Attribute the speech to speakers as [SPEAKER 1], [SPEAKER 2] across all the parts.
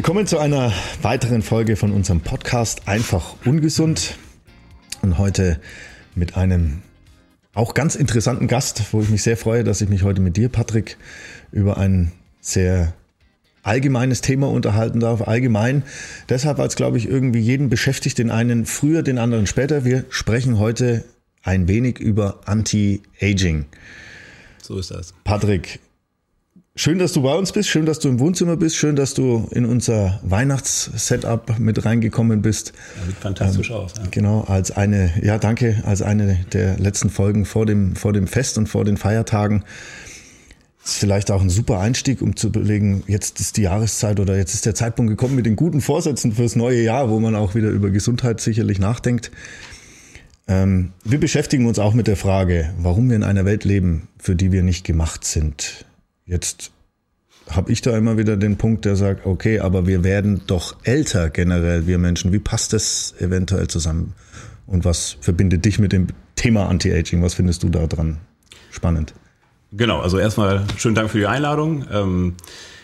[SPEAKER 1] Willkommen zu einer weiteren Folge von unserem Podcast Einfach ungesund. Und heute mit einem auch ganz interessanten Gast, wo ich mich sehr freue, dass ich mich heute mit dir, Patrick, über ein sehr allgemeines Thema unterhalten darf. Allgemein deshalb, als glaube ich irgendwie jeden beschäftigt, den einen früher, den anderen später. Wir sprechen heute ein wenig über Anti-Aging.
[SPEAKER 2] So ist das.
[SPEAKER 1] Patrick, Schön, dass du bei uns bist, schön, dass du im Wohnzimmer bist, schön, dass du in unser Weihnachtssetup mit reingekommen bist.
[SPEAKER 2] Ja, sieht fantastisch ähm, aus. Ja.
[SPEAKER 1] Genau, als eine, ja danke, als eine der letzten Folgen vor dem, vor dem Fest und vor den Feiertagen. ist vielleicht auch ein super Einstieg, um zu überlegen, jetzt ist die Jahreszeit oder jetzt ist der Zeitpunkt gekommen mit den guten Vorsätzen fürs neue Jahr, wo man auch wieder über Gesundheit sicherlich nachdenkt. Ähm, wir beschäftigen uns auch mit der Frage, warum wir in einer Welt leben, für die wir nicht gemacht sind Jetzt habe ich da immer wieder den Punkt, der sagt, okay, aber wir werden doch älter generell, wir Menschen. Wie passt das eventuell zusammen? Und was verbindet dich mit dem Thema Anti-Aging? Was findest du da dran spannend?
[SPEAKER 2] Genau, also erstmal schönen Dank für die Einladung. Ähm,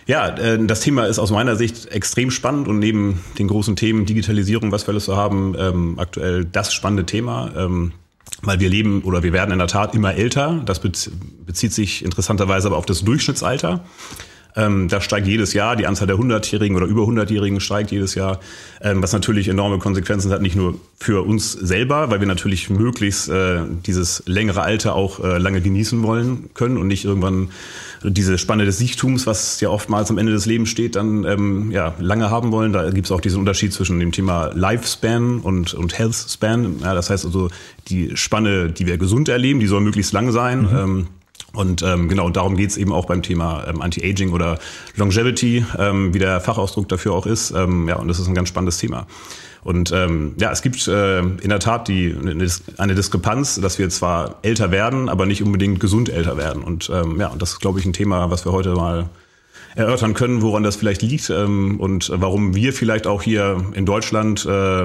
[SPEAKER 2] ja, äh, das Thema ist aus meiner Sicht extrem spannend und neben den großen Themen Digitalisierung, was wir alles so haben, ähm, aktuell das spannende Thema. Ähm, weil wir leben oder wir werden in der Tat immer älter. Das bezieht sich interessanterweise aber auf das Durchschnittsalter. Ähm, da steigt jedes Jahr, die Anzahl der 100-Jährigen oder über 100-Jährigen steigt jedes Jahr, ähm, was natürlich enorme Konsequenzen hat, nicht nur für uns selber, weil wir natürlich möglichst äh, dieses längere Alter auch äh, lange genießen wollen können und nicht irgendwann diese Spanne des Sichtums, was ja oftmals am Ende des Lebens steht, dann ähm, ja, lange haben wollen. Da gibt es auch diesen Unterschied zwischen dem Thema Lifespan und, und Healthspan. Ja, das heißt also, die Spanne, die wir gesund erleben, die soll möglichst lang sein. Mhm. Ähm, und ähm, genau, darum geht's eben auch beim Thema ähm, Anti-Aging oder Longevity, ähm, wie der Fachausdruck dafür auch ist. Ähm, ja, und das ist ein ganz spannendes Thema. Und ähm, ja, es gibt äh, in der Tat die, eine Diskrepanz, dass wir zwar älter werden, aber nicht unbedingt gesund älter werden. Und ähm, ja, und das ist, glaube ich, ein Thema, was wir heute mal erörtern können, woran das vielleicht liegt ähm, und warum wir vielleicht auch hier in Deutschland äh,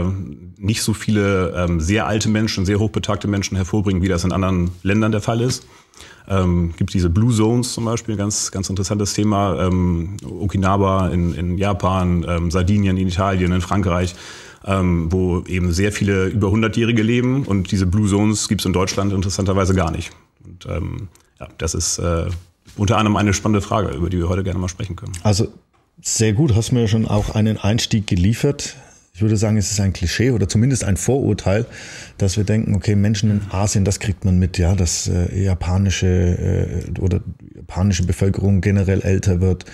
[SPEAKER 2] nicht so viele ähm, sehr alte Menschen, sehr hochbetagte Menschen hervorbringen, wie das in anderen Ländern der Fall ist. Ähm, gibt diese Blue Zones zum Beispiel, ganz, ganz interessantes Thema. Ähm, Okinawa in, in Japan, ähm, Sardinien in Italien, in Frankreich, ähm, wo eben sehr viele über 100-Jährige leben. Und diese Blue Zones gibt es in Deutschland interessanterweise gar nicht. Und ähm, ja, das ist äh, unter anderem eine spannende Frage, über die wir heute gerne mal sprechen können.
[SPEAKER 1] Also sehr gut, hast mir schon auch einen Einstieg geliefert ich würde sagen, es ist ein Klischee oder zumindest ein Vorurteil, dass wir denken, okay, Menschen in Asien, das kriegt man mit, ja, dass äh, japanische äh, oder japanische Bevölkerung generell älter wird.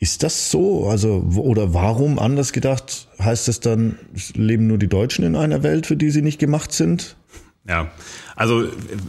[SPEAKER 1] Ist das so? Also, oder warum anders gedacht, heißt es dann, leben nur die Deutschen in einer Welt, für die sie nicht gemacht sind?
[SPEAKER 2] Ja, also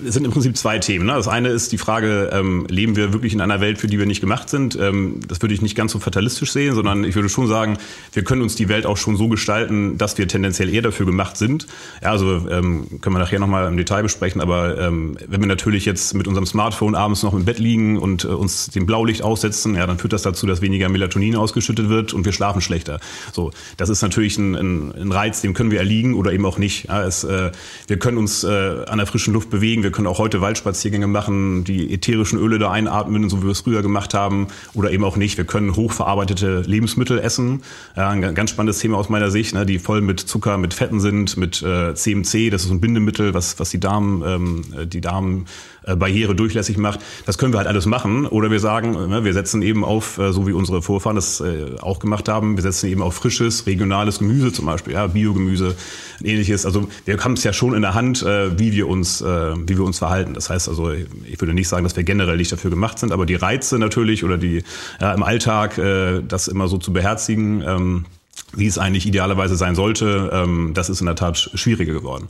[SPEAKER 2] es sind im Prinzip zwei Themen. Ne? Das eine ist die Frage, ähm, leben wir wirklich in einer Welt, für die wir nicht gemacht sind? Ähm, das würde ich nicht ganz so fatalistisch sehen, sondern ich würde schon sagen, wir können uns die Welt auch schon so gestalten, dass wir tendenziell eher dafür gemacht sind. Ja, also ähm, können wir nachher nochmal im Detail besprechen, aber ähm, wenn wir natürlich jetzt mit unserem Smartphone abends noch im Bett liegen und äh, uns dem Blaulicht aussetzen, ja, dann führt das dazu, dass weniger Melatonin ausgeschüttet wird und wir schlafen schlechter. So, das ist natürlich ein, ein, ein Reiz, dem können wir erliegen oder eben auch nicht. Ja, es, äh, wir können uns äh, an der frischen Luft bewegen. Wir können auch heute Waldspaziergänge machen, die ätherischen Öle da einatmen, so wie wir es früher gemacht haben, oder eben auch nicht. Wir können hochverarbeitete Lebensmittel essen. Ein ganz spannendes Thema aus meiner Sicht, ne, die voll mit Zucker, mit Fetten sind, mit äh, CMC, das ist ein Bindemittel, was, was die Darm, ähm, die Darm äh, Barriere durchlässig macht. Das können wir halt alles machen. Oder wir sagen, ne, wir setzen eben auf, äh, so wie unsere Vorfahren das äh, auch gemacht haben, wir setzen eben auf frisches, regionales Gemüse zum Beispiel, ja, Biogemüse, ähnliches. Also wir haben es ja schon in der Hand, wie wir uns, wie wir uns verhalten. Das heißt also, ich würde nicht sagen, dass wir generell nicht dafür gemacht sind, aber die Reize natürlich oder die ja, im Alltag das immer so zu beherzigen, ähm, wie es eigentlich idealerweise sein sollte, ähm, das ist in der Tat schwieriger geworden.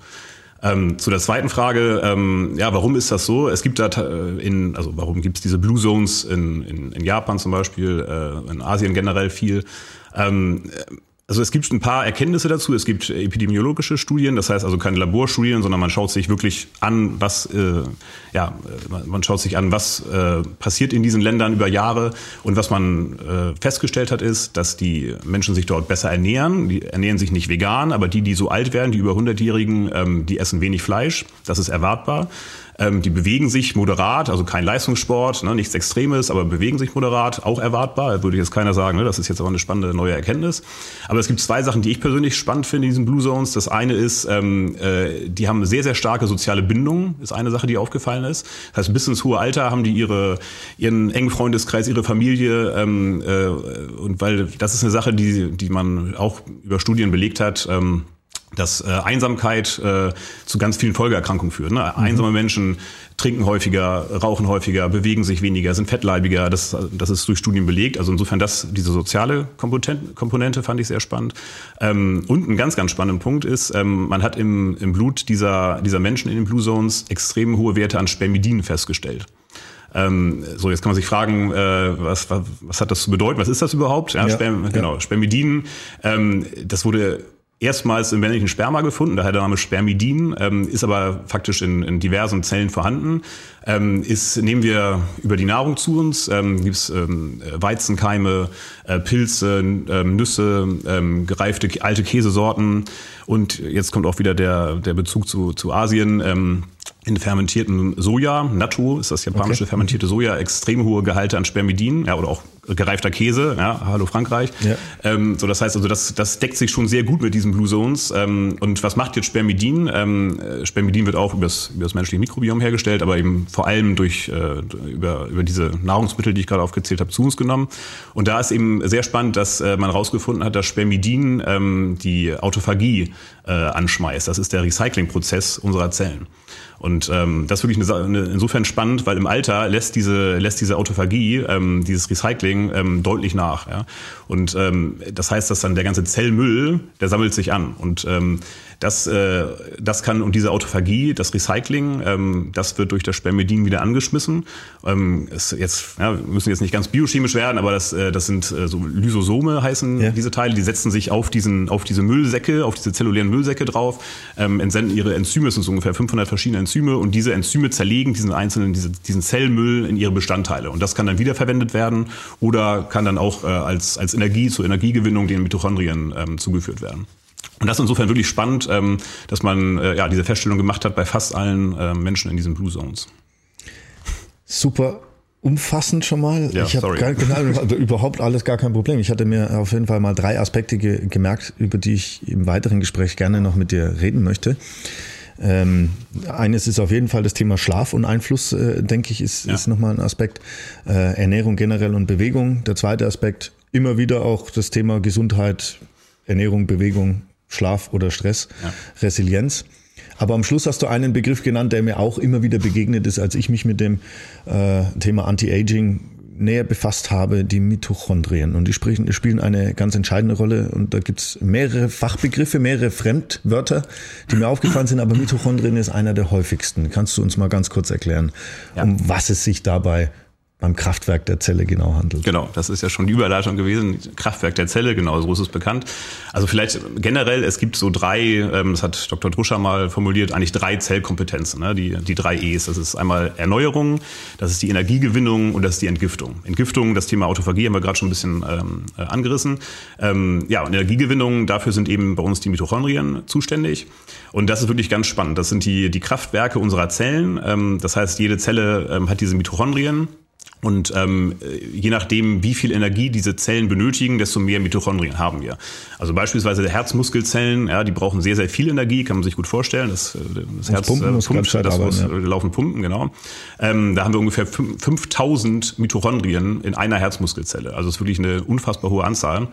[SPEAKER 2] Ähm, zu der zweiten Frage, ähm, ja, warum ist das so? Es gibt da äh, in, also warum gibt es diese Blue Zones in, in, in Japan zum Beispiel, äh, in Asien generell viel? Ähm, Also es gibt ein paar Erkenntnisse dazu. Es gibt epidemiologische Studien, das heißt also keine Laborstudien, sondern man schaut sich wirklich an, was äh, ja man schaut sich an, was äh, passiert in diesen Ländern über Jahre und was man äh, festgestellt hat, ist, dass die Menschen sich dort besser ernähren. Die ernähren sich nicht vegan, aber die, die so alt werden, die über 100-Jährigen, ähm, die essen wenig Fleisch. Das ist erwartbar. Ähm, die bewegen sich moderat, also kein Leistungssport, ne, nichts Extremes, aber bewegen sich moderat, auch erwartbar. Würde jetzt keiner sagen, ne, das ist jetzt aber eine spannende neue Erkenntnis. Aber es gibt zwei Sachen, die ich persönlich spannend finde in diesen Blue Zones. Das eine ist, ähm, äh, die haben sehr, sehr starke soziale Bindungen, ist eine Sache, die aufgefallen ist. Das heißt, bis ins hohe Alter haben die ihre, ihren engen Freundeskreis, ihre Familie. Ähm, äh, und weil das ist eine Sache, die, die man auch über Studien belegt hat. Ähm, dass äh, Einsamkeit äh, zu ganz vielen Folgeerkrankungen führt. Ne? Mhm. Einsame Menschen trinken häufiger, rauchen häufiger, bewegen sich weniger, sind fettleibiger. Das, das ist durch Studien belegt. Also insofern das, diese soziale Komponente, Komponente fand ich sehr spannend. Ähm, und ein ganz, ganz spannender Punkt ist, ähm, man hat im, im Blut dieser, dieser Menschen in den Blue Zones extrem hohe Werte an Spermidin festgestellt. Ähm, so, jetzt kann man sich fragen, äh, was, was, was hat das zu bedeuten? Was ist das überhaupt? Ja, ja, Sperm, ja. Genau, Spermidin, ähm, das wurde erstmals im männlichen Sperma gefunden, daher der Name Spermidin, ähm, ist aber faktisch in, in diversen Zellen vorhanden. Ähm, ist, nehmen wir über die Nahrung zu uns, ähm, gibt es ähm, Weizenkeime, äh, Pilze, ähm, Nüsse, ähm, gereifte alte Käsesorten und jetzt kommt auch wieder der, der Bezug zu, zu Asien. In fermentiertem Soja, Natto ist das japanische okay. fermentierte Soja, extrem hohe Gehalte an Spermidin, ja, oder auch gereifter Käse, ja, hallo Frankreich. Ja. Ähm, so, das heißt also, das, das deckt sich schon sehr gut mit diesen Blue Zones. Ähm, und was macht jetzt Spermidin? Ähm, Spermidin wird auch über das menschliche Mikrobiom hergestellt, aber eben vor allem durch äh, über, über diese Nahrungsmittel, die ich gerade aufgezählt habe, zu uns genommen. Und da ist eben sehr spannend, dass äh, man herausgefunden hat, dass Spermidin ähm, die Autophagie äh, anschmeißt. Das ist der Recyclingprozess unserer Zellen. Und ähm, das ist wirklich eine, eine, insofern spannend, weil im Alter lässt diese, lässt diese Autophagie, ähm, dieses Recycling ähm, deutlich nach. Ja? Und ähm, das heißt, dass dann der ganze Zellmüll, der sammelt sich an. Und ähm, das, äh, das kann, und diese Autophagie, das Recycling, ähm, das wird durch das Spermidin wieder angeschmissen. Ähm, ist jetzt, ja, wir müssen jetzt nicht ganz biochemisch werden, aber das, äh, das sind äh, so Lysosome heißen ja. diese Teile, die setzen sich auf diesen, auf diese Müllsäcke, auf diese zellulären Müllsäcke drauf, ähm, entsenden ihre Enzyme, es sind so ungefähr 500 verschiedene Enzyme und diese Enzyme zerlegen diesen einzelnen, diese, diesen Zellmüll in ihre Bestandteile und das kann dann wiederverwendet werden oder kann dann auch äh, als, als Energie zur Energiegewinnung den Mitochondrien ähm, zugeführt werden. Und das ist insofern wirklich spannend, ähm, dass man äh, ja diese Feststellung gemacht hat bei fast allen äh, Menschen in diesen Blue Zones.
[SPEAKER 1] Super umfassend schon mal. Ja, ich habe genau, also überhaupt alles gar kein Problem. Ich hatte mir auf jeden Fall mal drei Aspekte ge gemerkt, über die ich im weiteren Gespräch gerne noch mit dir reden möchte. Ähm, eines ist auf jeden Fall das Thema Schlaf und Einfluss, äh, denke ich, ist, ja. ist nochmal ein Aspekt. Äh, Ernährung generell und Bewegung. Der zweite Aspekt, immer wieder auch das Thema Gesundheit, Ernährung, Bewegung, Schlaf oder Stress, ja. Resilienz. Aber am Schluss hast du einen Begriff genannt, der mir auch immer wieder begegnet ist, als ich mich mit dem äh, Thema Anti-Aging näher befasst habe, die Mitochondrien. Und die sprechen, spielen eine ganz entscheidende Rolle. Und da gibt's mehrere Fachbegriffe, mehrere Fremdwörter, die mir aufgefallen sind, aber Mitochondrien ist einer der häufigsten. Kannst du uns mal ganz kurz erklären, ja. um was es sich dabei beim Kraftwerk der Zelle genau handelt.
[SPEAKER 2] Genau, das ist ja schon die Überleitung gewesen. Kraftwerk der Zelle, genau, so ist es bekannt. Also vielleicht generell, es gibt so drei, ähm, das hat Dr. Druscher mal formuliert, eigentlich drei Zellkompetenzen, ne? die, die drei E's. Das ist einmal Erneuerung, das ist die Energiegewinnung und das ist die Entgiftung. Entgiftung, das Thema Autophagie haben wir gerade schon ein bisschen ähm, äh, angerissen. Ähm, ja, und Energiegewinnung, dafür sind eben bei uns die Mitochondrien zuständig. Und das ist wirklich ganz spannend. Das sind die, die Kraftwerke unserer Zellen. Ähm, das heißt, jede Zelle ähm, hat diese Mitochondrien und ähm, je nachdem, wie viel Energie diese Zellen benötigen, desto mehr Mitochondrien haben wir. Also beispielsweise die Herzmuskelzellen, ja, die brauchen sehr, sehr viel Energie, kann man sich gut vorstellen. Das, äh, das Herz pumpen, äh, pumpt, das arbeiten, muss ja. laufen pumpen, genau. Ähm, da haben wir ungefähr 5000 Mitochondrien in einer Herzmuskelzelle. Also das ist wirklich eine unfassbar hohe Anzahl.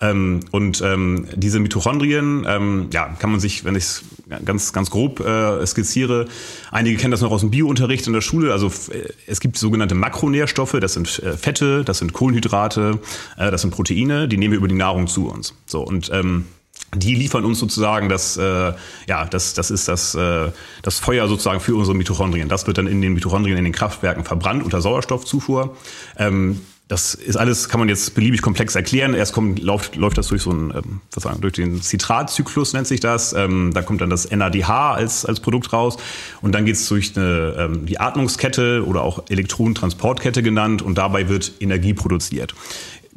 [SPEAKER 2] Ähm, und ähm, diese Mitochondrien, ähm, ja, kann man sich, wenn ich es ganz, ganz grob äh, skizziere, einige kennen das noch aus dem Biounterricht in der Schule. Also äh, es gibt sogenannte Makronährstoffe, das sind äh, Fette, das sind Kohlenhydrate, äh, das sind Proteine, die nehmen wir über die Nahrung zu uns. So und ähm, die liefern uns sozusagen das, äh, ja, das, das ist das, äh, das Feuer sozusagen für unsere Mitochondrien. Das wird dann in den Mitochondrien in den Kraftwerken verbrannt unter Sauerstoffzufuhr. Ähm, das ist alles, kann man jetzt beliebig komplex erklären. Erst kommt, läuft, läuft das durch so einen, ähm, was sagen, durch den Zitratzyklus nennt sich das. Ähm, da kommt dann das NADH als, als Produkt raus. Und dann geht es durch eine, ähm, die Atmungskette oder auch Elektronentransportkette genannt und dabei wird Energie produziert.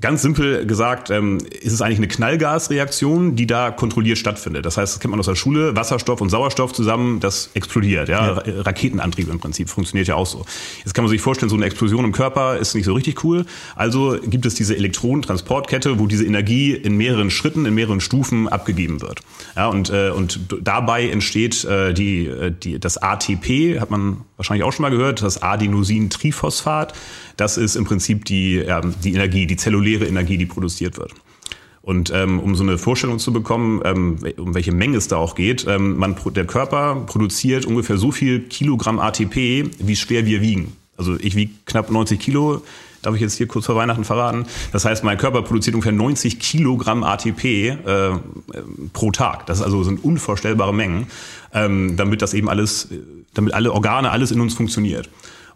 [SPEAKER 2] Ganz simpel gesagt ähm, ist es eigentlich eine Knallgasreaktion, die da kontrolliert stattfindet. Das heißt, das kennt man aus der Schule, Wasserstoff und Sauerstoff zusammen, das explodiert. Ja? ja. Raketenantrieb im Prinzip funktioniert ja auch so. Jetzt kann man sich vorstellen, so eine Explosion im Körper ist nicht so richtig cool. Also gibt es diese Elektronentransportkette, wo diese Energie in mehreren Schritten, in mehreren Stufen abgegeben wird. Ja, und, äh, und dabei entsteht äh, die, äh, die, das ATP, hat man wahrscheinlich auch schon mal gehört, das Adenosintriphosphat. Das ist im Prinzip die, ja, die Energie, die zelluläre Energie, die produziert wird. Und ähm, um so eine Vorstellung zu bekommen, ähm, um welche Menge es da auch geht, ähm, man, der Körper produziert ungefähr so viel Kilogramm ATP, wie schwer wir wiegen. Also ich wiege knapp 90 Kilo, darf ich jetzt hier kurz vor Weihnachten verraten. Das heißt, mein Körper produziert ungefähr 90 Kilogramm ATP äh, pro Tag. Das also sind unvorstellbare Mengen, ähm, damit das eben alles, damit alle Organe, alles in uns funktioniert.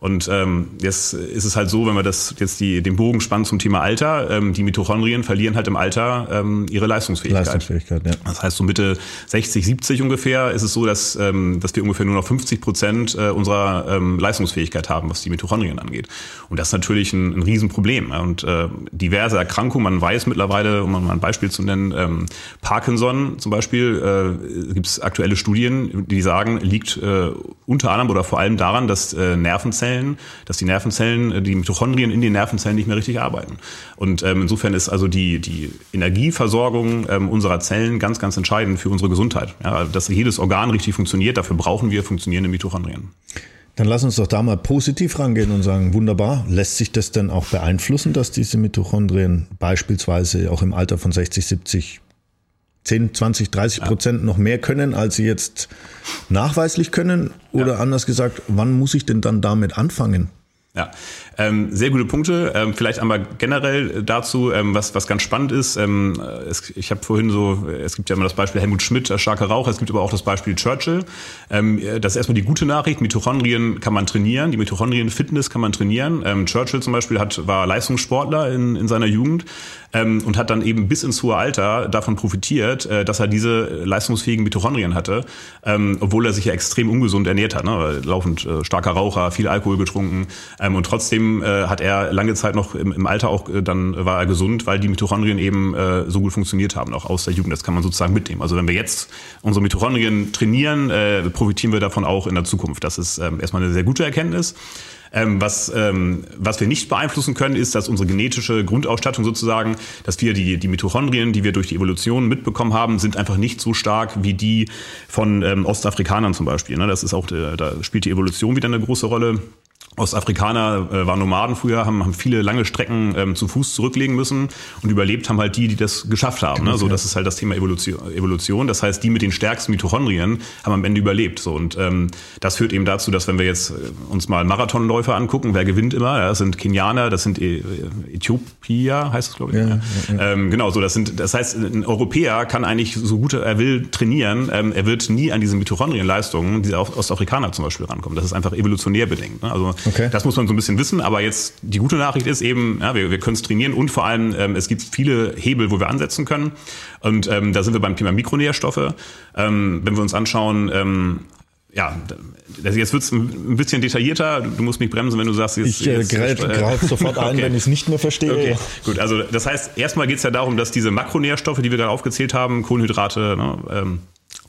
[SPEAKER 2] Und ähm, jetzt ist es halt so, wenn wir das jetzt die, den Bogen spannen zum Thema Alter, ähm, die Mitochondrien verlieren halt im Alter ähm, ihre Leistungsfähigkeit. Leistungsfähigkeit, ja. Das heißt, so Mitte 60, 70 ungefähr ist es so, dass, ähm, dass wir ungefähr nur noch 50 Prozent äh, unserer ähm, Leistungsfähigkeit haben, was die Mitochondrien angeht. Und das ist natürlich ein, ein Riesenproblem. Und äh, diverse Erkrankungen, man weiß mittlerweile, um mal ein Beispiel zu nennen, ähm, Parkinson zum Beispiel, äh, gibt es aktuelle Studien, die sagen, liegt äh, unter anderem oder vor allem daran, dass äh, Nervenzellen Nervenzellen, dass die Nervenzellen, äh, die Mitochondrien in den Nervenzellen nicht mehr richtig arbeiten. Und ähm, insofern ist also die, die Energieversorgung ähm, unserer Zellen ganz, ganz entscheidend für unsere Gesundheit. Ja, dass jedes Organ richtig funktioniert, dafür brauchen wir funktionierende Mitochondrien.
[SPEAKER 1] Dann lass uns doch da mal positiv rangehen und sagen, wunderbar, lässt sich das denn auch beeinflussen, dass diese Mitochondrien beispielsweise auch im Alter von 60, 70 10, 20, 30 Prozent noch mehr können, als sie jetzt nachweislich können? Oder ja. anders gesagt, wann muss ich denn dann damit anfangen?
[SPEAKER 2] Ja, ähm, sehr gute Punkte. Ähm, vielleicht einmal generell dazu, ähm, was, was ganz spannend ist. Ähm, es, ich habe vorhin so, es gibt ja immer das Beispiel Helmut Schmidt, der starke Rauch, es gibt aber auch das Beispiel Churchill. Ähm, das ist erstmal die gute Nachricht, Mitochondrien kann man trainieren, die Mitochondrien-Fitness kann man trainieren. Ähm, Churchill zum Beispiel hat, war Leistungssportler in, in seiner Jugend ähm, und hat dann eben bis ins hohe Alter davon profitiert, äh, dass er diese leistungsfähigen Mitochondrien hatte, ähm, obwohl er sich ja extrem ungesund ernährt hat. Ne? Laufend äh, starker Raucher, viel Alkohol getrunken ähm, und trotzdem äh, hat er lange Zeit noch im, im Alter auch, äh, dann war er gesund, weil die Mitochondrien eben äh, so gut funktioniert haben, auch aus der Jugend. Das kann man sozusagen mitnehmen. Also wenn wir jetzt unsere Mitochondrien trainieren, äh, profitieren wir davon auch in der Zukunft. Das ist ähm, erstmal eine sehr gute Erkenntnis. Ähm, was, ähm, was wir nicht beeinflussen können, ist, dass unsere genetische Grundausstattung sozusagen, dass wir die, die Mitochondrien, die wir durch die Evolution mitbekommen haben, sind einfach nicht so stark wie die von ähm, Ostafrikanern zum Beispiel. Ne? Das ist auch, äh, da spielt die Evolution wieder eine große Rolle. Ostafrikaner äh, waren Nomaden früher, haben, haben viele lange Strecken ähm, zu Fuß zurücklegen müssen und überlebt haben halt die, die das geschafft haben. Ne? So, das ist halt das Thema Evolution. Evolution. Das heißt, die mit den stärksten Mitochondrien haben am Ende überlebt. So und ähm, das führt eben dazu, dass wenn wir jetzt äh, uns mal Marathonläufer angucken, wer gewinnt immer? Ja, das sind Kenianer, das sind e Äthiopier, heißt es glaube ich. Ja. Ja, ähm, genau, so das sind. Das heißt, ein Europäer kann eigentlich so gut er will trainieren, ähm, er wird nie an diese Mitochondrienleistungen dieser Ostafrikaner zum Beispiel rankommen. Das ist einfach evolutionär bedingt. Ne? Also Okay. Das muss man so ein bisschen wissen. Aber jetzt die gute Nachricht ist eben, ja, wir, wir können es trainieren und vor allem ähm, es gibt viele Hebel, wo wir ansetzen können. Und ähm, da sind wir beim Thema Mikronährstoffe. Ähm, wenn wir uns anschauen, ähm, ja, also jetzt wird es ein bisschen detaillierter. Du musst mich bremsen, wenn du sagst, jetzt.
[SPEAKER 1] Ich äh, greife greif sofort ein, okay. wenn ich es nicht mehr verstehe. Okay,
[SPEAKER 2] gut. Also das heißt, erstmal geht es ja darum, dass diese Makronährstoffe, die wir gerade aufgezählt haben, Kohlenhydrate, ne, ähm,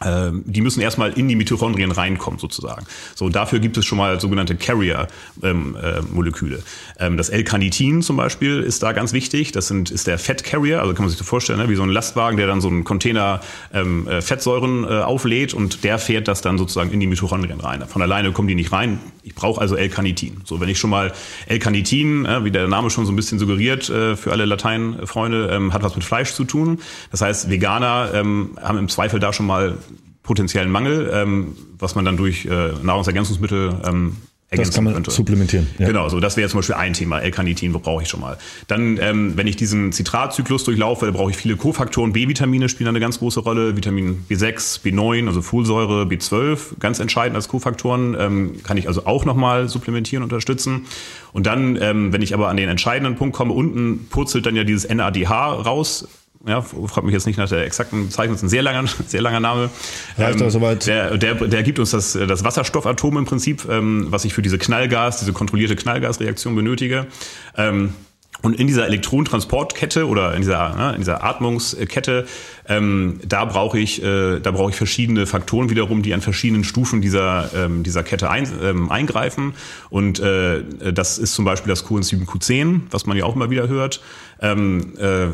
[SPEAKER 2] die müssen erstmal in die Mitochondrien reinkommen sozusagen. So dafür gibt es schon mal sogenannte Carrier-Moleküle. Ähm, äh, ähm, das L-Carnitin zum Beispiel ist da ganz wichtig. Das sind, ist der Fett-Carrier, also kann man sich das vorstellen, ne? wie so ein Lastwagen, der dann so einen Container ähm, äh, Fettsäuren äh, auflädt und der fährt das dann sozusagen in die Mitochondrien rein. Von alleine kommen die nicht rein. Ich brauche also L-Carnitin. So, wenn ich schon mal L-Carnitin, äh, wie der Name schon so ein bisschen suggeriert, äh, für alle Lateinfreunde, ähm, hat was mit Fleisch zu tun. Das heißt, Veganer ähm, haben im Zweifel da schon mal potenziellen Mangel, ähm, was man dann durch äh, Nahrungsergänzungsmittel ähm,
[SPEAKER 1] ergänzen das kann man könnte. supplementieren.
[SPEAKER 2] Ja. Genau, so das wäre zum Beispiel ein Thema. L-Carnitin brauche ich schon mal. Dann, ähm, wenn ich diesen Zitratzyklus durchlaufe, brauche ich viele Kofaktoren. B-Vitamine spielen eine ganz große Rolle. Vitamin B6, B9, also Folsäure, B12, ganz entscheidend als Kofaktoren. Ähm, kann ich also auch nochmal supplementieren, unterstützen. Und dann, ähm, wenn ich aber an den entscheidenden Punkt komme, unten purzelt dann ja dieses NADH raus ja, fragt mich jetzt nicht nach der exakten Bezeichnung, das ist ein sehr langer, sehr langer Name.
[SPEAKER 1] Reicht ähm, soweit.
[SPEAKER 2] Der, der, der gibt uns das, das Wasserstoffatom im Prinzip, ähm, was ich für diese Knallgas, diese kontrollierte Knallgasreaktion benötige. Ähm, und in dieser Elektronentransportkette oder in dieser, ne, in dieser Atmungskette, ähm, da brauche ich, äh, da brauche ich verschiedene Faktoren wiederum, die an verschiedenen Stufen dieser, ähm, dieser Kette ein, ähm, eingreifen. Und äh, das ist zum Beispiel das Coenzym Q10, was man ja auch immer wieder hört. Ähm, äh,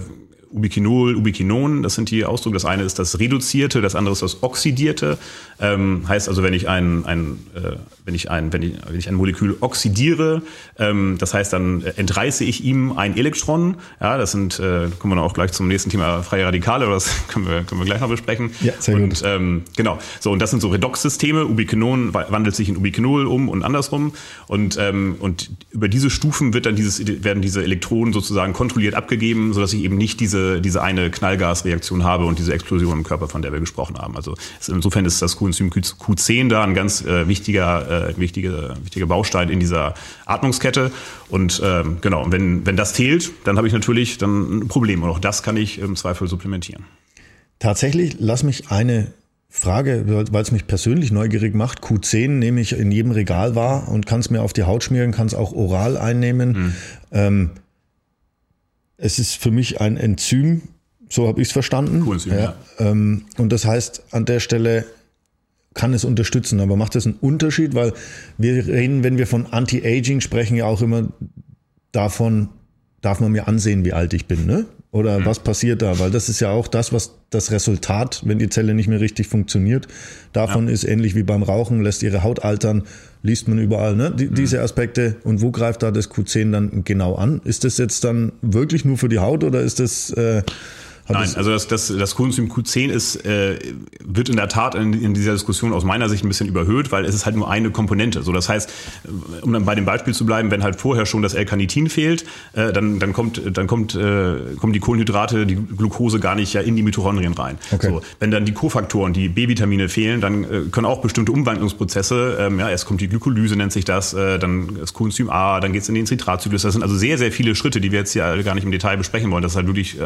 [SPEAKER 2] Ubiquinol, Ubiquinon, das sind die Ausdrücke. Das eine ist das reduzierte, das andere ist das oxidierte. Ähm, heißt also, wenn ich ein, ein, äh, wenn ich ein, wenn ich, wenn ich ein Molekül oxidiere, ähm, das heißt, dann entreiße ich ihm ein Elektron. Ja, das sind, äh, kommen wir dann auch gleich zum nächsten Thema freie Radikale, aber das können wir, können wir gleich noch besprechen.
[SPEAKER 1] Ja, sehr
[SPEAKER 2] und,
[SPEAKER 1] gut.
[SPEAKER 2] Ähm, genau. So, und das sind so Redox-Systeme. Ubiquinon wandelt sich in Ubiquinol um und andersrum. Und, ähm, und über diese Stufen wird dann dieses, werden diese Elektronen sozusagen kontrolliert abgegeben, sodass ich eben nicht diese, diese eine Knallgasreaktion habe und diese Explosion im Körper, von der wir gesprochen haben. Also insofern ist das Coenzym Q10 da ein ganz äh, wichtiger, äh, wichtiger, wichtiger Baustein in dieser Atmungskette. Und ähm, genau, wenn, wenn das fehlt, dann habe ich natürlich dann ein Problem. Und auch das kann ich im Zweifel supplementieren.
[SPEAKER 1] Tatsächlich, lass mich eine Frage, weil es mich persönlich neugierig macht. Q10 nehme ich in jedem Regal wahr und kann es mir auf die Haut schmieren, kann es auch oral einnehmen. Mhm. Ähm, es ist für mich ein Enzym, so habe ich es verstanden.
[SPEAKER 2] Coenzym, ja. ja.
[SPEAKER 1] Ähm, und das heißt, an der Stelle kann es unterstützen, aber macht das einen Unterschied? Weil wir reden, wenn wir von Anti-Aging sprechen, ja auch immer davon, darf man mir ansehen, wie alt ich bin, ne? Oder mhm. was passiert da? Weil das ist ja auch das, was das Resultat, wenn die Zelle nicht mehr richtig funktioniert, davon ja. ist ähnlich wie beim Rauchen, lässt ihre Haut altern, liest man überall, ne? Die, mhm. Diese Aspekte. Und wo greift da das Q10 dann genau an? Ist das jetzt dann wirklich nur für die Haut oder ist das äh,
[SPEAKER 2] Nein, also das, das, das Coenzym Q10 ist, äh, wird in der Tat in, in, dieser Diskussion aus meiner Sicht ein bisschen überhöht, weil es ist halt nur eine Komponente. So, das heißt, um dann bei dem Beispiel zu bleiben, wenn halt vorher schon das L-Carnitin fehlt, äh, dann, dann kommt, dann kommt, äh, kommen die Kohlenhydrate, die Glucose gar nicht ja in die Mitochondrien rein. Okay. So, wenn dann die Kofaktoren, die B-Vitamine fehlen, dann äh, können auch bestimmte Umwandlungsprozesse, ähm, ja, erst kommt die Glykolyse, nennt sich das, äh, dann das Coenzym A, dann geht es in den Zitratzyklus. Das sind also sehr, sehr viele Schritte, die wir jetzt hier gar nicht im Detail besprechen wollen. Das ist halt wirklich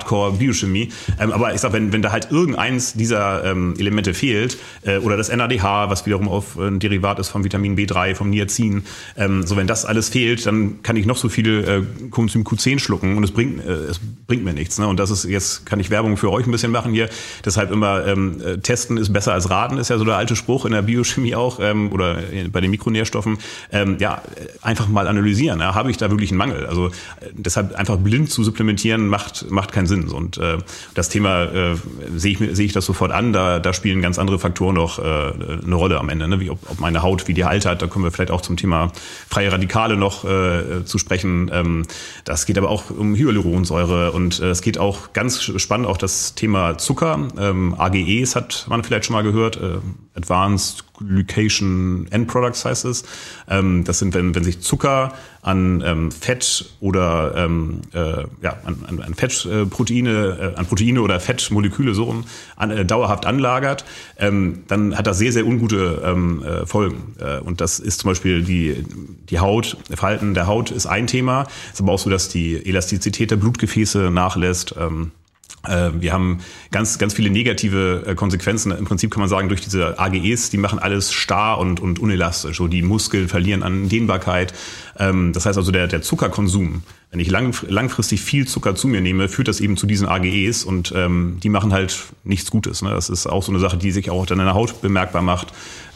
[SPEAKER 2] äh, Hardcore-Biochemie. Ähm, aber ich sag, wenn, wenn da halt irgendeins dieser ähm, Elemente fehlt, äh, oder das NADH, was wiederum auf ein Derivat ist vom Vitamin B3, vom Niacin, ähm, so wenn das alles fehlt, dann kann ich noch so viele äh, Coenzym Q10 schlucken und es bringt, äh, es bringt mir nichts. Ne? Und das ist, jetzt kann ich Werbung für euch ein bisschen machen hier. Deshalb immer ähm, äh, testen ist besser als raten, ist ja so der alte Spruch in der Biochemie auch ähm, oder bei den Mikronährstoffen. Ähm, ja, einfach mal analysieren. Ja? Habe ich da wirklich einen Mangel? Also äh, deshalb einfach blind zu supplementieren macht, macht keinen Sinn. Und äh, das Thema äh, sehe ich, sehe ich das sofort an. Da, da spielen ganz andere Faktoren noch äh, eine Rolle am Ende. Ne? Wie, ob, ob meine Haut, wie die altert. Da kommen wir vielleicht auch zum Thema freie Radikale noch äh, zu sprechen. Ähm, das geht aber auch um Hyaluronsäure und äh, es geht auch ganz spannend auch das Thema Zucker. Ähm, AGEs hat man vielleicht schon mal gehört. Äh, Advanced Glycation End Products heißt es. Ähm, das sind, wenn, wenn sich Zucker an ähm, Fett oder ähm, äh, ja, an, an, an Fettproteine, äh, an Proteine oder Fettmoleküle so rum an, äh, dauerhaft anlagert, ähm, dann hat das sehr, sehr ungute ähm, äh, Folgen. Äh, und das ist zum Beispiel die, die Haut, Verhalten der Haut ist ein Thema. Ist aber auch so, dass die Elastizität der Blutgefäße nachlässt. Ähm, äh, wir haben ganz, ganz viele negative äh, Konsequenzen. Im Prinzip kann man sagen, durch diese AGEs, die machen alles starr und, und unelastisch. So die Muskeln verlieren an Dehnbarkeit. Ähm, das heißt also, der, der Zuckerkonsum, wenn ich lang, langfristig viel Zucker zu mir nehme, führt das eben zu diesen AGEs und ähm, die machen halt nichts Gutes. Ne? Das ist auch so eine Sache, die sich auch dann in der Haut bemerkbar macht.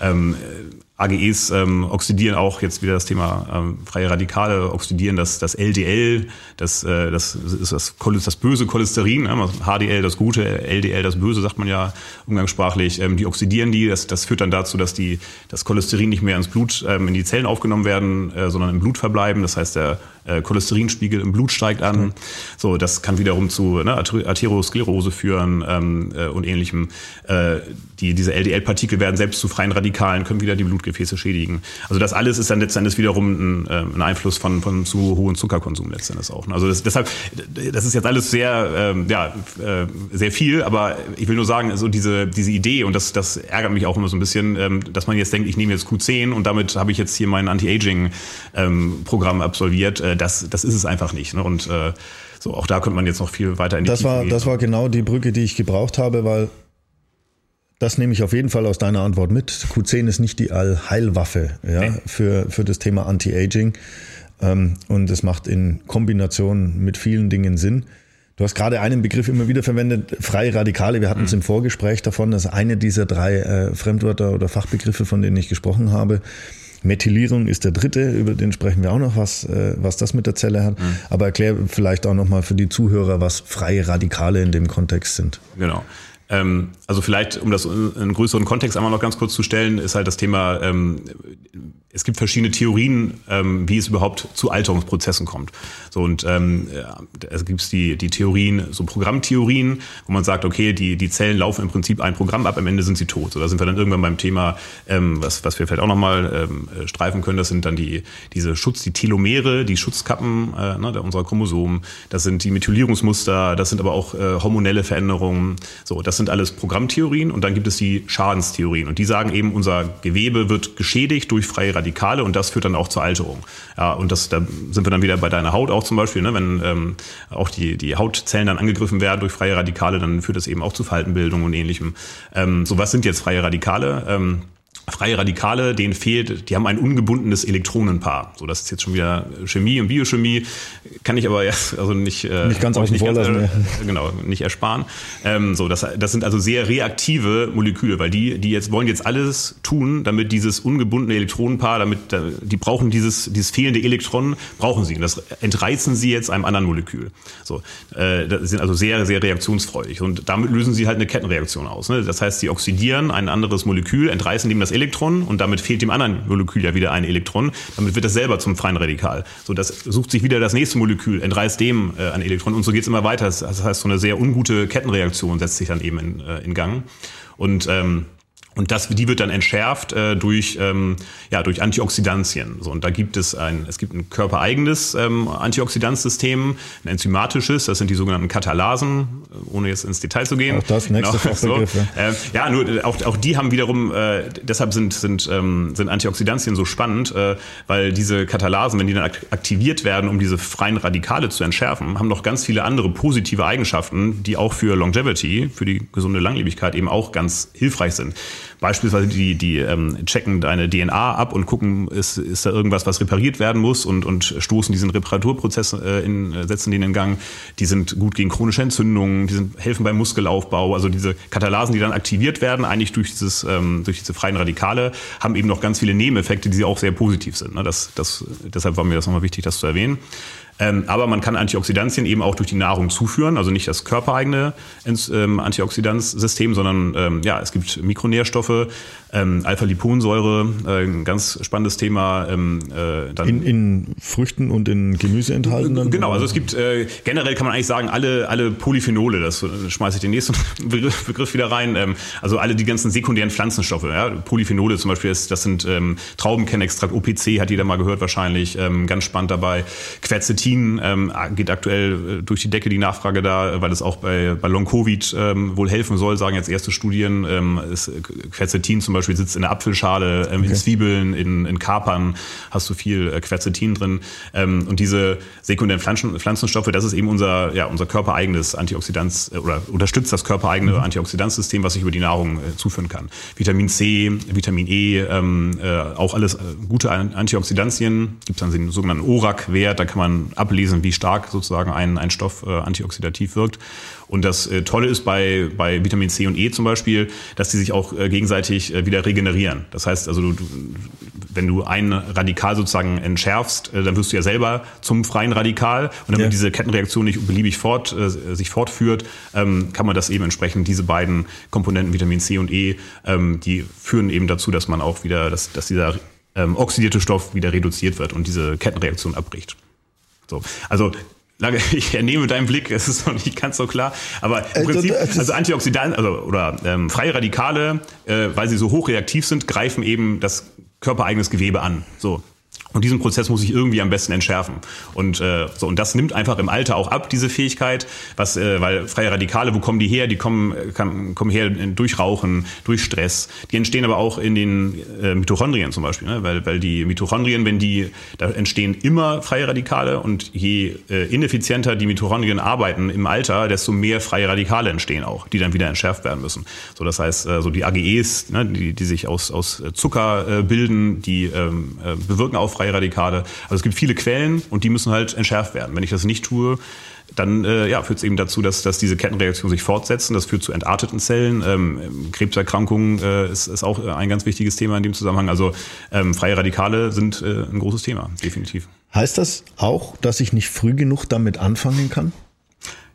[SPEAKER 2] Ähm, AGEs ähm, oxidieren auch jetzt wieder das Thema ähm, freie Radikale, oxidieren das, das LDL, das, äh, das ist das, das böse Cholesterin, ne? HDL das gute, LDL das böse, sagt man ja umgangssprachlich. Ähm, die oxidieren die, das, das führt dann dazu, dass die, das Cholesterin nicht mehr ins Blut, ähm, in die Zellen aufgenommen werden, äh, sondern im Blut verbleiben. Das heißt, der äh, Cholesterinspiegel im Blut steigt an. Mhm. So, das kann wiederum zu ne, Arteriosklerose führen ähm, äh, und ähnlichem. Äh, die, diese LDL-Partikel werden selbst zu freien Radikalen, können wieder die Blutgefäße schädigen. Also das alles ist dann letztendlich wiederum ein, äh, ein Einfluss von, von zu hohem Zuckerkonsum letztendlich auch. Ne? Also das, deshalb, das ist jetzt alles sehr, ähm, ja, äh, sehr viel, aber ich will nur sagen, so diese, diese Idee, und das, das ärgert mich auch immer so ein bisschen, ähm, dass man jetzt denkt, ich nehme jetzt Q10 und damit habe ich jetzt hier mein Anti-Aging-Programm ähm, absolviert. Äh, das, das ist es einfach nicht. Ne? Und äh, so, auch da könnte man jetzt noch viel weiter in die
[SPEAKER 1] das Tiefe war, gehen. Das war genau die Brücke, die ich gebraucht habe, weil das nehme ich auf jeden Fall aus deiner Antwort mit. Q10 ist nicht die Allheilwaffe ja, nee. für, für das Thema Anti-Aging. Ähm, und es macht in Kombination mit vielen Dingen Sinn. Du hast gerade einen Begriff immer wieder verwendet, freie Radikale. Wir hatten mhm. es im Vorgespräch davon, dass eine dieser drei äh, Fremdwörter oder Fachbegriffe, von denen ich gesprochen habe. Methylierung ist der dritte, über den sprechen wir auch noch, was, äh, was das mit der Zelle hat. Mhm. Aber erklär vielleicht auch nochmal für die Zuhörer, was freie Radikale in dem Kontext sind.
[SPEAKER 2] Genau. Ähm, also vielleicht, um das in einen größeren Kontext einmal noch ganz kurz zu stellen, ist halt das Thema, ähm, es gibt verschiedene Theorien, ähm, wie es überhaupt zu Alterungsprozessen kommt. So und ähm, es gibt die, die Theorien, so Programmtheorien, wo man sagt, okay, die, die Zellen laufen im Prinzip ein Programm ab, am Ende sind sie tot. So, da sind wir dann irgendwann beim Thema, ähm, was, was wir vielleicht auch nochmal ähm, streifen können, das sind dann die, diese Schutz, die Telomere, die Schutzkappen äh, ne, unserer Chromosomen, das sind die Methylierungsmuster, das sind aber auch äh, hormonelle Veränderungen. So, das sind alles Programmtheorien und dann gibt es die Schadenstheorien und die sagen eben, unser Gewebe wird geschädigt durch freie Radikale und das führt dann auch zur Alterung. Ja, und das, da sind wir dann wieder bei deiner Haut auch zum Beispiel, ne? wenn ähm, auch die, die Hautzellen dann angegriffen werden durch freie Radikale, dann führt das eben auch zu Faltenbildung und ähnlichem. Ähm, so, was sind jetzt freie Radikale? Ähm, Freie Radikale, denen fehlt, die haben ein ungebundenes Elektronenpaar. So, das ist jetzt schon wieder Chemie und Biochemie, kann ich aber jetzt also nicht,
[SPEAKER 1] äh, nicht ganz vor lassen. Äh,
[SPEAKER 2] genau, nicht ersparen. Ähm, so, das, das sind also sehr reaktive Moleküle, weil die, die jetzt wollen jetzt alles tun, damit dieses ungebundene Elektronenpaar, damit die brauchen dieses, dieses fehlende Elektron, brauchen sie. Und das entreißen sie jetzt einem anderen Molekül. So, äh, das sind also sehr, sehr reaktionsfreudig. Und damit lösen sie halt eine Kettenreaktion aus. Ne? Das heißt, sie oxidieren ein anderes Molekül, entreißen dem das Elektron und damit fehlt dem anderen Molekül ja wieder ein Elektron. Damit wird das selber zum freien Radikal. So, das sucht sich wieder das nächste Molekül, entreißt dem äh, ein Elektron und so geht es immer weiter. Das heißt, so eine sehr ungute Kettenreaktion setzt sich dann eben in, äh, in Gang. Und ähm, und das, die wird dann entschärft äh, durch, ähm, ja, durch Antioxidantien. So, und da gibt es ein, es gibt ein körpereigenes ähm, Antioxidanzsystem, ein enzymatisches, das sind die sogenannten Katalasen, ohne jetzt ins Detail zu gehen.
[SPEAKER 1] Auch das nächste genau, so.
[SPEAKER 2] äh, Ja, nur auch, auch die haben wiederum, äh, deshalb sind, sind, ähm, sind Antioxidantien so spannend, äh, weil diese Katalasen, wenn die dann aktiviert werden, um diese freien Radikale zu entschärfen, haben noch ganz viele andere positive Eigenschaften, die auch für Longevity, für die gesunde Langlebigkeit eben auch ganz hilfreich sind. Beispielsweise die, die ähm, checken deine DNA ab und gucken, ist, ist da irgendwas, was repariert werden muss und, und stoßen diesen Reparaturprozess äh, in, äh, setzen den in Gang. Die sind gut gegen chronische Entzündungen, die sind, helfen beim Muskelaufbau. Also diese Katalasen, die dann aktiviert werden, eigentlich durch, dieses, ähm, durch diese freien Radikale, haben eben noch ganz viele Nebeneffekte, die auch sehr positiv sind. Ne? Das, das, deshalb war mir das nochmal wichtig, das zu erwähnen. Ähm, aber man kann Antioxidantien eben auch durch die Nahrung zuführen, also nicht das körpereigene ähm, Antioxidanzsystem, sondern ähm, ja, es gibt Mikronährstoffe, ähm, Alpha-Liponsäure, äh, ein ganz spannendes Thema. Ähm,
[SPEAKER 1] äh, dann in, in Früchten und in Gemüse enthalten? Dann,
[SPEAKER 2] genau, also es gibt äh, generell kann man eigentlich sagen, alle, alle Polyphenole, das äh, schmeiße ich den nächsten Begriff, Begriff wieder rein, ähm, also alle die ganzen sekundären Pflanzenstoffe. Ja? Polyphenole zum Beispiel, das sind Traubenkernextrakt, OPC hat jeder mal gehört wahrscheinlich, ganz spannend dabei. Quercetin ähm, geht aktuell äh, durch die Decke die Nachfrage da, weil es auch bei, bei Long-Covid ähm, wohl helfen soll, sagen jetzt erste Studien. Ähm, ist Quercetin zum Beispiel sitzt in der Apfelschale, ähm, okay. in Zwiebeln, in, in Kapern hast du viel äh, Quercetin drin. Ähm, und diese sekundären Pflanzen, Pflanzenstoffe, das ist eben unser, ja, unser körpereigenes Antioxidanz äh, oder unterstützt das körpereigene mhm. Antioxidanzsystem, was ich über die Nahrung äh, zuführen kann. Vitamin C, Vitamin E, ähm, äh, auch alles äh, gute Antioxidantien. Gibt dann den sogenannten ORAC-Wert, da kann man ablesen, wie stark sozusagen ein, ein Stoff äh, antioxidativ wirkt. Und das äh, Tolle ist bei, bei Vitamin C und E zum Beispiel, dass die sich auch äh, gegenseitig äh, wieder regenerieren. Das heißt also, du, wenn du ein Radikal sozusagen entschärfst, äh, dann wirst du ja selber zum freien Radikal. Und damit ja. diese Kettenreaktion nicht beliebig fort, äh, sich fortführt, ähm, kann man das eben entsprechend, diese beiden Komponenten Vitamin C und E, ähm, die führen eben dazu, dass man auch wieder, dass, dass dieser ähm, oxidierte Stoff wieder reduziert wird und diese Kettenreaktion abbricht. So, also lange, ich ernehme deinen Blick, es ist noch nicht ganz so klar. Aber im äh, Prinzip, also Antioxidantien, also oder ähm, freie Radikale, äh, weil sie so hochreaktiv sind, greifen eben das körpereigenes Gewebe an. So, und diesen Prozess muss ich irgendwie am besten entschärfen. Und äh, so und das nimmt einfach im Alter auch ab diese Fähigkeit, was äh, weil freie Radikale, wo kommen die her? Die kommen kann, kommen her durch Rauchen, durch Stress. Die entstehen aber auch in den äh, Mitochondrien zum Beispiel, ne? weil weil die Mitochondrien, wenn die da entstehen immer freie Radikale und je äh, ineffizienter die Mitochondrien arbeiten im Alter, desto mehr freie Radikale entstehen auch, die dann wieder entschärft werden müssen. So das heißt, äh, so die AGEs, ne, die die sich aus aus Zucker äh, bilden, die ähm, äh, bewirken auch freie freie Radikale. Also es gibt viele Quellen und die müssen halt entschärft werden. Wenn ich das nicht tue, dann äh, ja, führt es eben dazu, dass, dass diese Kettenreaktionen sich fortsetzen. Das führt zu entarteten Zellen. Ähm, Krebserkrankungen äh, ist, ist auch ein ganz wichtiges Thema in dem Zusammenhang. Also ähm, freie Radikale sind äh, ein großes Thema, definitiv.
[SPEAKER 1] Heißt das auch, dass ich nicht früh genug damit anfangen kann?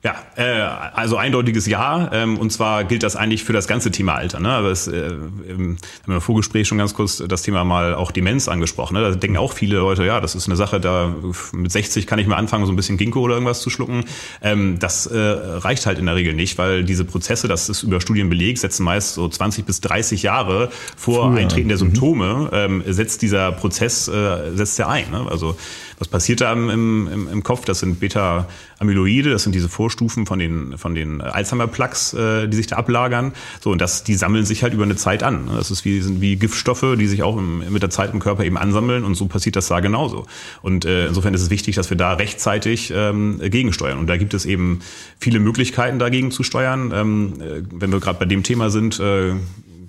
[SPEAKER 2] Ja, äh, also eindeutiges Ja. Ähm, und zwar gilt das eigentlich für das ganze Thema Alter. Ne? Aber es, äh, im, haben wir im Vorgespräch schon ganz kurz das Thema mal auch Demenz angesprochen. Ne? Da denken auch viele Leute, ja, das ist eine Sache, da mit 60 kann ich mal anfangen, so ein bisschen Ginkgo oder irgendwas zu schlucken. Ähm, das äh, reicht halt in der Regel nicht, weil diese Prozesse, das ist über Studien belegt, setzen meist so 20 bis 30 Jahre vor Früher. Eintreten der mhm. Symptome, ähm, setzt dieser Prozess, äh, setzt er ein. Ne? Also was passiert da im, im, im Kopf? Das sind Beta-Amyloide, das sind diese Vorstufen von den, von den Alzheimer-Plaques, äh, die sich da ablagern. So, und das, die sammeln sich halt über eine Zeit an. Das ist wie, sind wie Giftstoffe, die sich auch im, mit der Zeit im Körper eben ansammeln und so passiert das da genauso. Und äh, insofern ist es wichtig, dass wir da rechtzeitig ähm, gegensteuern. Und da gibt es eben viele Möglichkeiten dagegen zu steuern. Ähm, äh, wenn wir gerade bei dem Thema sind, äh,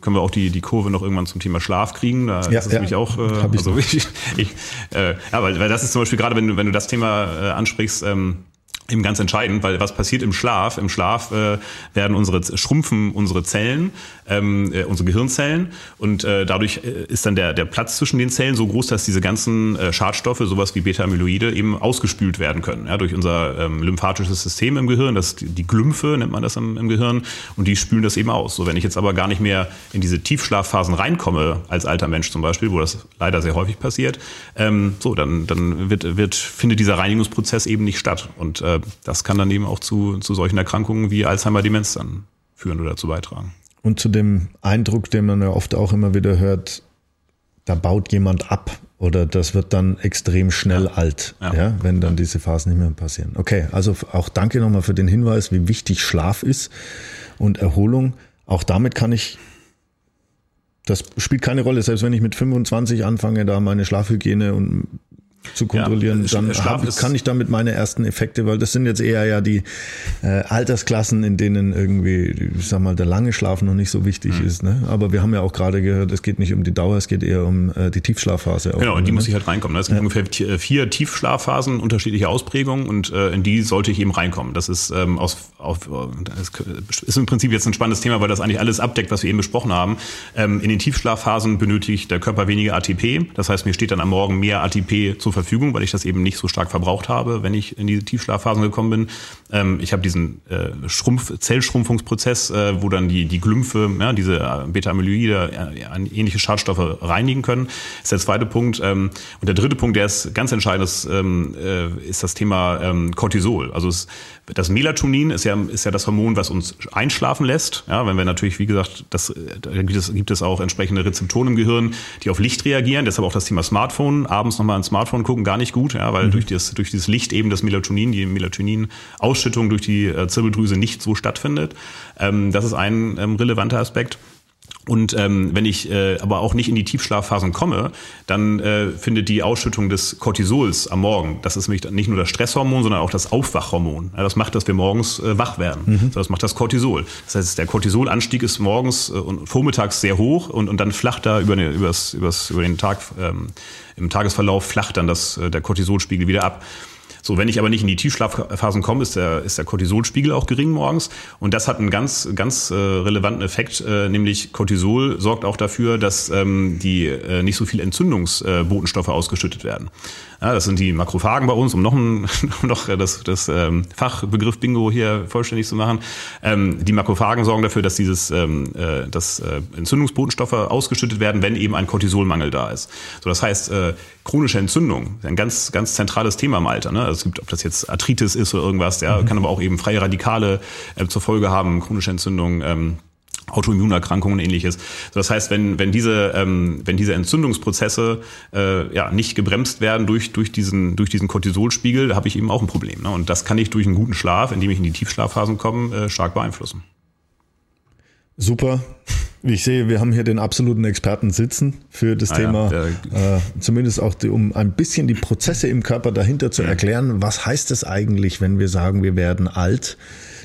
[SPEAKER 2] können wir auch die, die Kurve noch irgendwann zum Thema Schlaf kriegen. Da ja, ist es ja, nämlich auch, äh, also ich, ich, äh, ja, weil, weil das ist zum Beispiel gerade, wenn du, wenn du das Thema äh, ansprichst, ähm, eben ganz entscheidend, weil was passiert im Schlaf? Im Schlaf äh, werden unsere schrumpfen unsere Zellen, ähm, äh, unsere Gehirnzellen und äh, dadurch äh, ist dann der der Platz zwischen den Zellen so groß, dass diese ganzen äh, Schadstoffe, sowas wie Beta-Amyloide, eben ausgespült werden können, ja, durch unser ähm, lymphatisches System im Gehirn, das die Glymphe nennt man das im, im Gehirn und die spülen das eben aus. So wenn ich jetzt aber gar nicht mehr in diese Tiefschlafphasen reinkomme als alter Mensch zum Beispiel, wo das leider sehr häufig passiert, ähm, so dann dann wird wird findet dieser Reinigungsprozess eben nicht statt und äh, das kann dann eben auch zu, zu solchen Erkrankungen wie Alzheimer-Demenz dann führen oder dazu beitragen.
[SPEAKER 1] Und zu dem Eindruck, den man ja oft auch immer wieder hört, da baut jemand ab oder das wird dann extrem schnell ja. alt, ja. ja. wenn dann diese Phasen nicht mehr passieren. Okay, also auch danke nochmal für den Hinweis, wie wichtig Schlaf ist und Erholung. Auch damit kann ich, das spielt keine Rolle, selbst wenn ich mit 25 anfange, da meine Schlafhygiene und zu kontrollieren, ja, dann hab, kann ich damit meine ersten Effekte, weil das sind jetzt eher ja die äh, Altersklassen, in denen irgendwie, ich sag mal, der lange Schlaf noch nicht so wichtig mhm. ist. Ne? Aber wir haben ja auch gerade gehört, es geht nicht um die Dauer, es geht eher um äh, die Tiefschlafphase.
[SPEAKER 2] Genau, und die ne? muss ich halt reinkommen. Ne? Es gibt ja. ungefähr äh, vier Tiefschlafphasen, unterschiedliche Ausprägungen und äh, in die sollte ich eben reinkommen. Das ist ähm, aus, auf, das ist im Prinzip jetzt ein spannendes Thema, weil das eigentlich alles abdeckt, was wir eben besprochen haben. Ähm, in den Tiefschlafphasen benötigt der Körper weniger ATP. Das heißt, mir steht dann am Morgen mehr ATP zur zur Verfügung, weil ich das eben nicht so stark verbraucht habe, wenn ich in diese Tiefschlafphasen gekommen bin. Ähm, ich habe diesen äh, Schrumpf, Zellschrumpfungsprozess, äh, wo dann die, die Glymphe, ja, diese äh, Beta-Amyloide, äh, ähnliche Schadstoffe reinigen können. Das ist der zweite Punkt. Ähm, und der dritte Punkt, der ist ganz entscheidend, ist, ähm, äh, ist das Thema ähm, Cortisol. Also es, das Melatonin ist ja, ist ja das Hormon, was uns einschlafen lässt. Ja, wenn wir natürlich, wie gesagt, das, da gibt es, gibt es auch entsprechende Rezeptoren im Gehirn, die auf Licht reagieren. Deshalb auch das Thema Smartphone. Abends nochmal ein Smartphone gucken, gar nicht gut, ja, weil mhm. durch, das, durch dieses Licht eben das Melatonin, die Melatonin-Ausschüttung durch die Zirbeldrüse nicht so stattfindet. Ähm, das ist ein ähm, relevanter Aspekt. Und ähm, wenn ich äh, aber auch nicht in die Tiefschlafphasen komme, dann äh, findet die Ausschüttung des Cortisols am Morgen, das ist nämlich nicht nur das Stresshormon, sondern auch das Aufwachhormon. Ja, das macht, dass wir morgens äh, wach werden. Mhm. Das macht das Cortisol. Das heißt, der Cortisolanstieg ist morgens äh, und vormittags sehr hoch und, und dann flacht da über, eine, übers, übers, über den Tag, ähm, im Tagesverlauf flacht dann das, äh, der Cortisolspiegel wieder ab. So, wenn ich aber nicht in die Tiefschlafphasen komme, ist der, ist der Cortisolspiegel auch gering morgens. Und das hat einen ganz, ganz äh, relevanten Effekt, äh, nämlich Cortisol sorgt auch dafür, dass ähm, die äh, nicht so viel Entzündungsbotenstoffe ausgeschüttet werden. Ja, das sind die Makrophagen bei uns, um noch, ein, noch das, das ähm, Fachbegriff Bingo hier vollständig zu machen. Ähm, die Makrophagen sorgen dafür, dass dieses ähm, äh, dass, äh, Entzündungsbotenstoffe ausgeschüttet werden, wenn eben ein Cortisolmangel da ist. So, das heißt, äh, chronische Entzündung, ein ganz, ganz zentrales Thema im Alter. Ne? Also es gibt, ob das jetzt Arthritis ist oder irgendwas, ja, mhm. kann aber auch eben freie Radikale äh, zur Folge haben, chronische Entzündung. Ähm, Autoimmunerkrankungen und ähnliches. Das heißt, wenn, wenn, diese, ähm, wenn diese Entzündungsprozesse äh, ja, nicht gebremst werden durch, durch, diesen, durch diesen Cortisolspiegel, habe ich eben auch ein Problem. Ne? Und das kann ich durch einen guten Schlaf, indem ich in die Tiefschlafphasen komme, äh, stark beeinflussen.
[SPEAKER 1] Super. Ich sehe, wir haben hier den absoluten Experten sitzen für das ah, Thema, ja, äh, zumindest auch die, um ein bisschen die Prozesse im Körper dahinter zu erklären. Was heißt es eigentlich, wenn wir sagen, wir werden alt?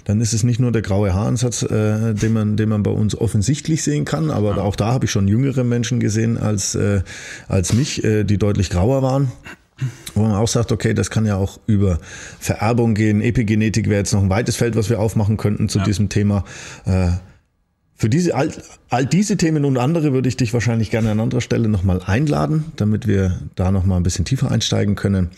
[SPEAKER 1] Dann ist es nicht nur der graue Haaransatz, äh, den, man, den man bei uns offensichtlich sehen kann, aber ja. auch da habe ich schon jüngere Menschen gesehen als, äh, als mich, äh, die deutlich grauer waren. Wo man auch sagt, okay, das kann ja auch über Vererbung gehen. Epigenetik wäre jetzt noch ein weites Feld, was wir aufmachen könnten zu ja. diesem Thema. Äh, für diese, all, all diese Themen und andere würde ich dich wahrscheinlich gerne an anderer Stelle nochmal einladen, damit wir da nochmal ein bisschen tiefer einsteigen können.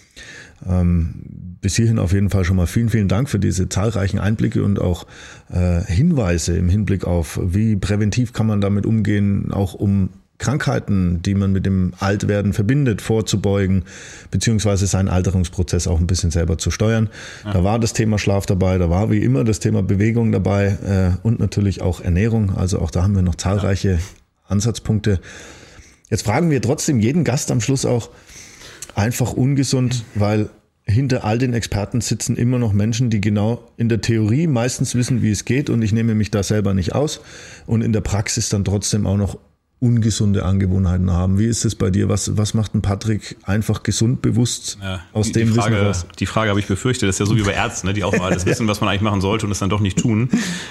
[SPEAKER 1] Ähm, bis hierhin auf jeden Fall schon mal vielen, vielen Dank für diese zahlreichen Einblicke und auch äh, Hinweise im Hinblick auf, wie präventiv kann man damit umgehen, auch um Krankheiten, die man mit dem Altwerden verbindet, vorzubeugen, beziehungsweise seinen Alterungsprozess auch ein bisschen selber zu steuern. Ja. Da war das Thema Schlaf dabei, da war wie immer das Thema Bewegung dabei äh, und natürlich auch Ernährung. Also auch da haben wir noch zahlreiche ja. Ansatzpunkte. Jetzt fragen wir trotzdem jeden Gast am Schluss auch einfach ungesund, weil hinter all den Experten sitzen immer noch Menschen, die genau in der Theorie meistens wissen, wie es geht und ich nehme mich da selber nicht aus und in der Praxis dann trotzdem auch noch ungesunde Angewohnheiten haben. Wie ist es bei dir? Was, was macht ein Patrick einfach gesund bewusst ja, aus
[SPEAKER 2] die,
[SPEAKER 1] dem
[SPEAKER 2] die Frage, Wissen raus? Die Frage habe ich befürchtet. Das ist ja so wie bei Ärzten, ne, die auch mal alles wissen, was man eigentlich machen sollte und es dann doch nicht tun.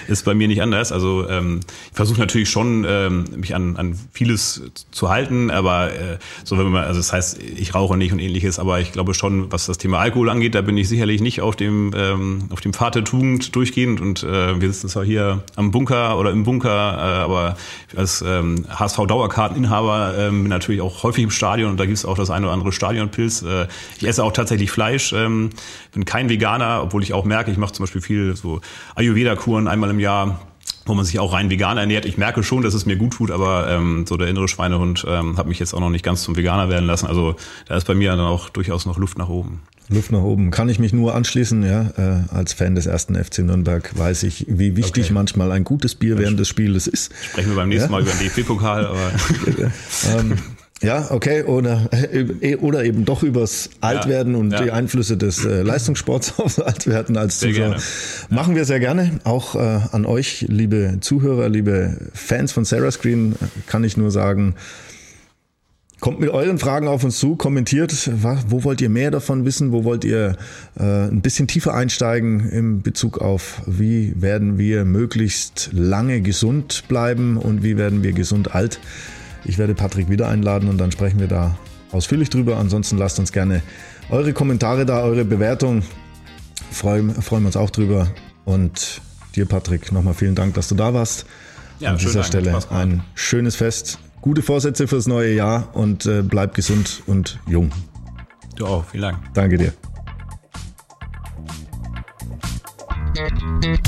[SPEAKER 2] Ist bei mir nicht anders. Also ähm, ich versuche natürlich schon, ähm, mich an, an vieles zu halten, aber äh, so wenn man, also das heißt, ich rauche nicht und ähnliches, aber ich glaube schon, was das Thema Alkohol angeht, da bin ich sicherlich nicht auf dem ähm, auf dem Pfad der Tugend durchgehend und äh, wir sitzen zwar hier am Bunker oder im Bunker, äh, aber als ähm, HSV HSV-Dauerkarteninhaber, ähm, bin natürlich auch häufig im Stadion und da gibt es auch das eine oder andere Stadionpilz. Äh, ich esse auch tatsächlich Fleisch, ähm, bin kein Veganer, obwohl ich auch merke, ich mache zum Beispiel viel so Ayurveda-Kuren einmal im Jahr wo man sich auch rein vegan ernährt. Ich merke schon, dass es mir gut tut, aber ähm, so der innere Schweinehund ähm, hat mich jetzt auch noch nicht ganz zum Veganer werden lassen. Also da ist bei mir dann auch durchaus noch Luft nach oben.
[SPEAKER 1] Luft nach oben. Kann ich mich nur anschließen, ja. Äh, als Fan des ersten FC Nürnberg weiß ich, wie wichtig okay. manchmal ein gutes Bier während des Spieles ist.
[SPEAKER 2] Sprechen wir beim nächsten ja? Mal über den DFB-Pokal, aber.
[SPEAKER 1] ähm, ja, okay, oder, äh, oder eben doch übers Altwerden ja, und ja. die Einflüsse des äh, Leistungssports aufs Altwerden als sehr Zuschauer. Gerne. Machen wir sehr gerne. Auch äh, an euch, liebe Zuhörer, liebe Fans von Sarah Screen, kann ich nur sagen, Kommt mit euren Fragen auf uns zu, kommentiert, wo wollt ihr mehr davon wissen, wo wollt ihr äh, ein bisschen tiefer einsteigen in Bezug auf, wie werden wir möglichst lange gesund bleiben und wie werden wir gesund alt. Ich werde Patrick wieder einladen und dann sprechen wir da ausführlich drüber. Ansonsten lasst uns gerne eure Kommentare da, eure Bewertung. Freuen, freuen wir uns auch drüber. Und dir, Patrick, nochmal vielen Dank, dass du da warst. Ja, An dieser Dank, Stelle ein schönes Fest gute Vorsätze fürs neue Jahr und äh, bleib gesund und jung.
[SPEAKER 2] Du auch, vielen Dank.
[SPEAKER 1] Danke dir. Thank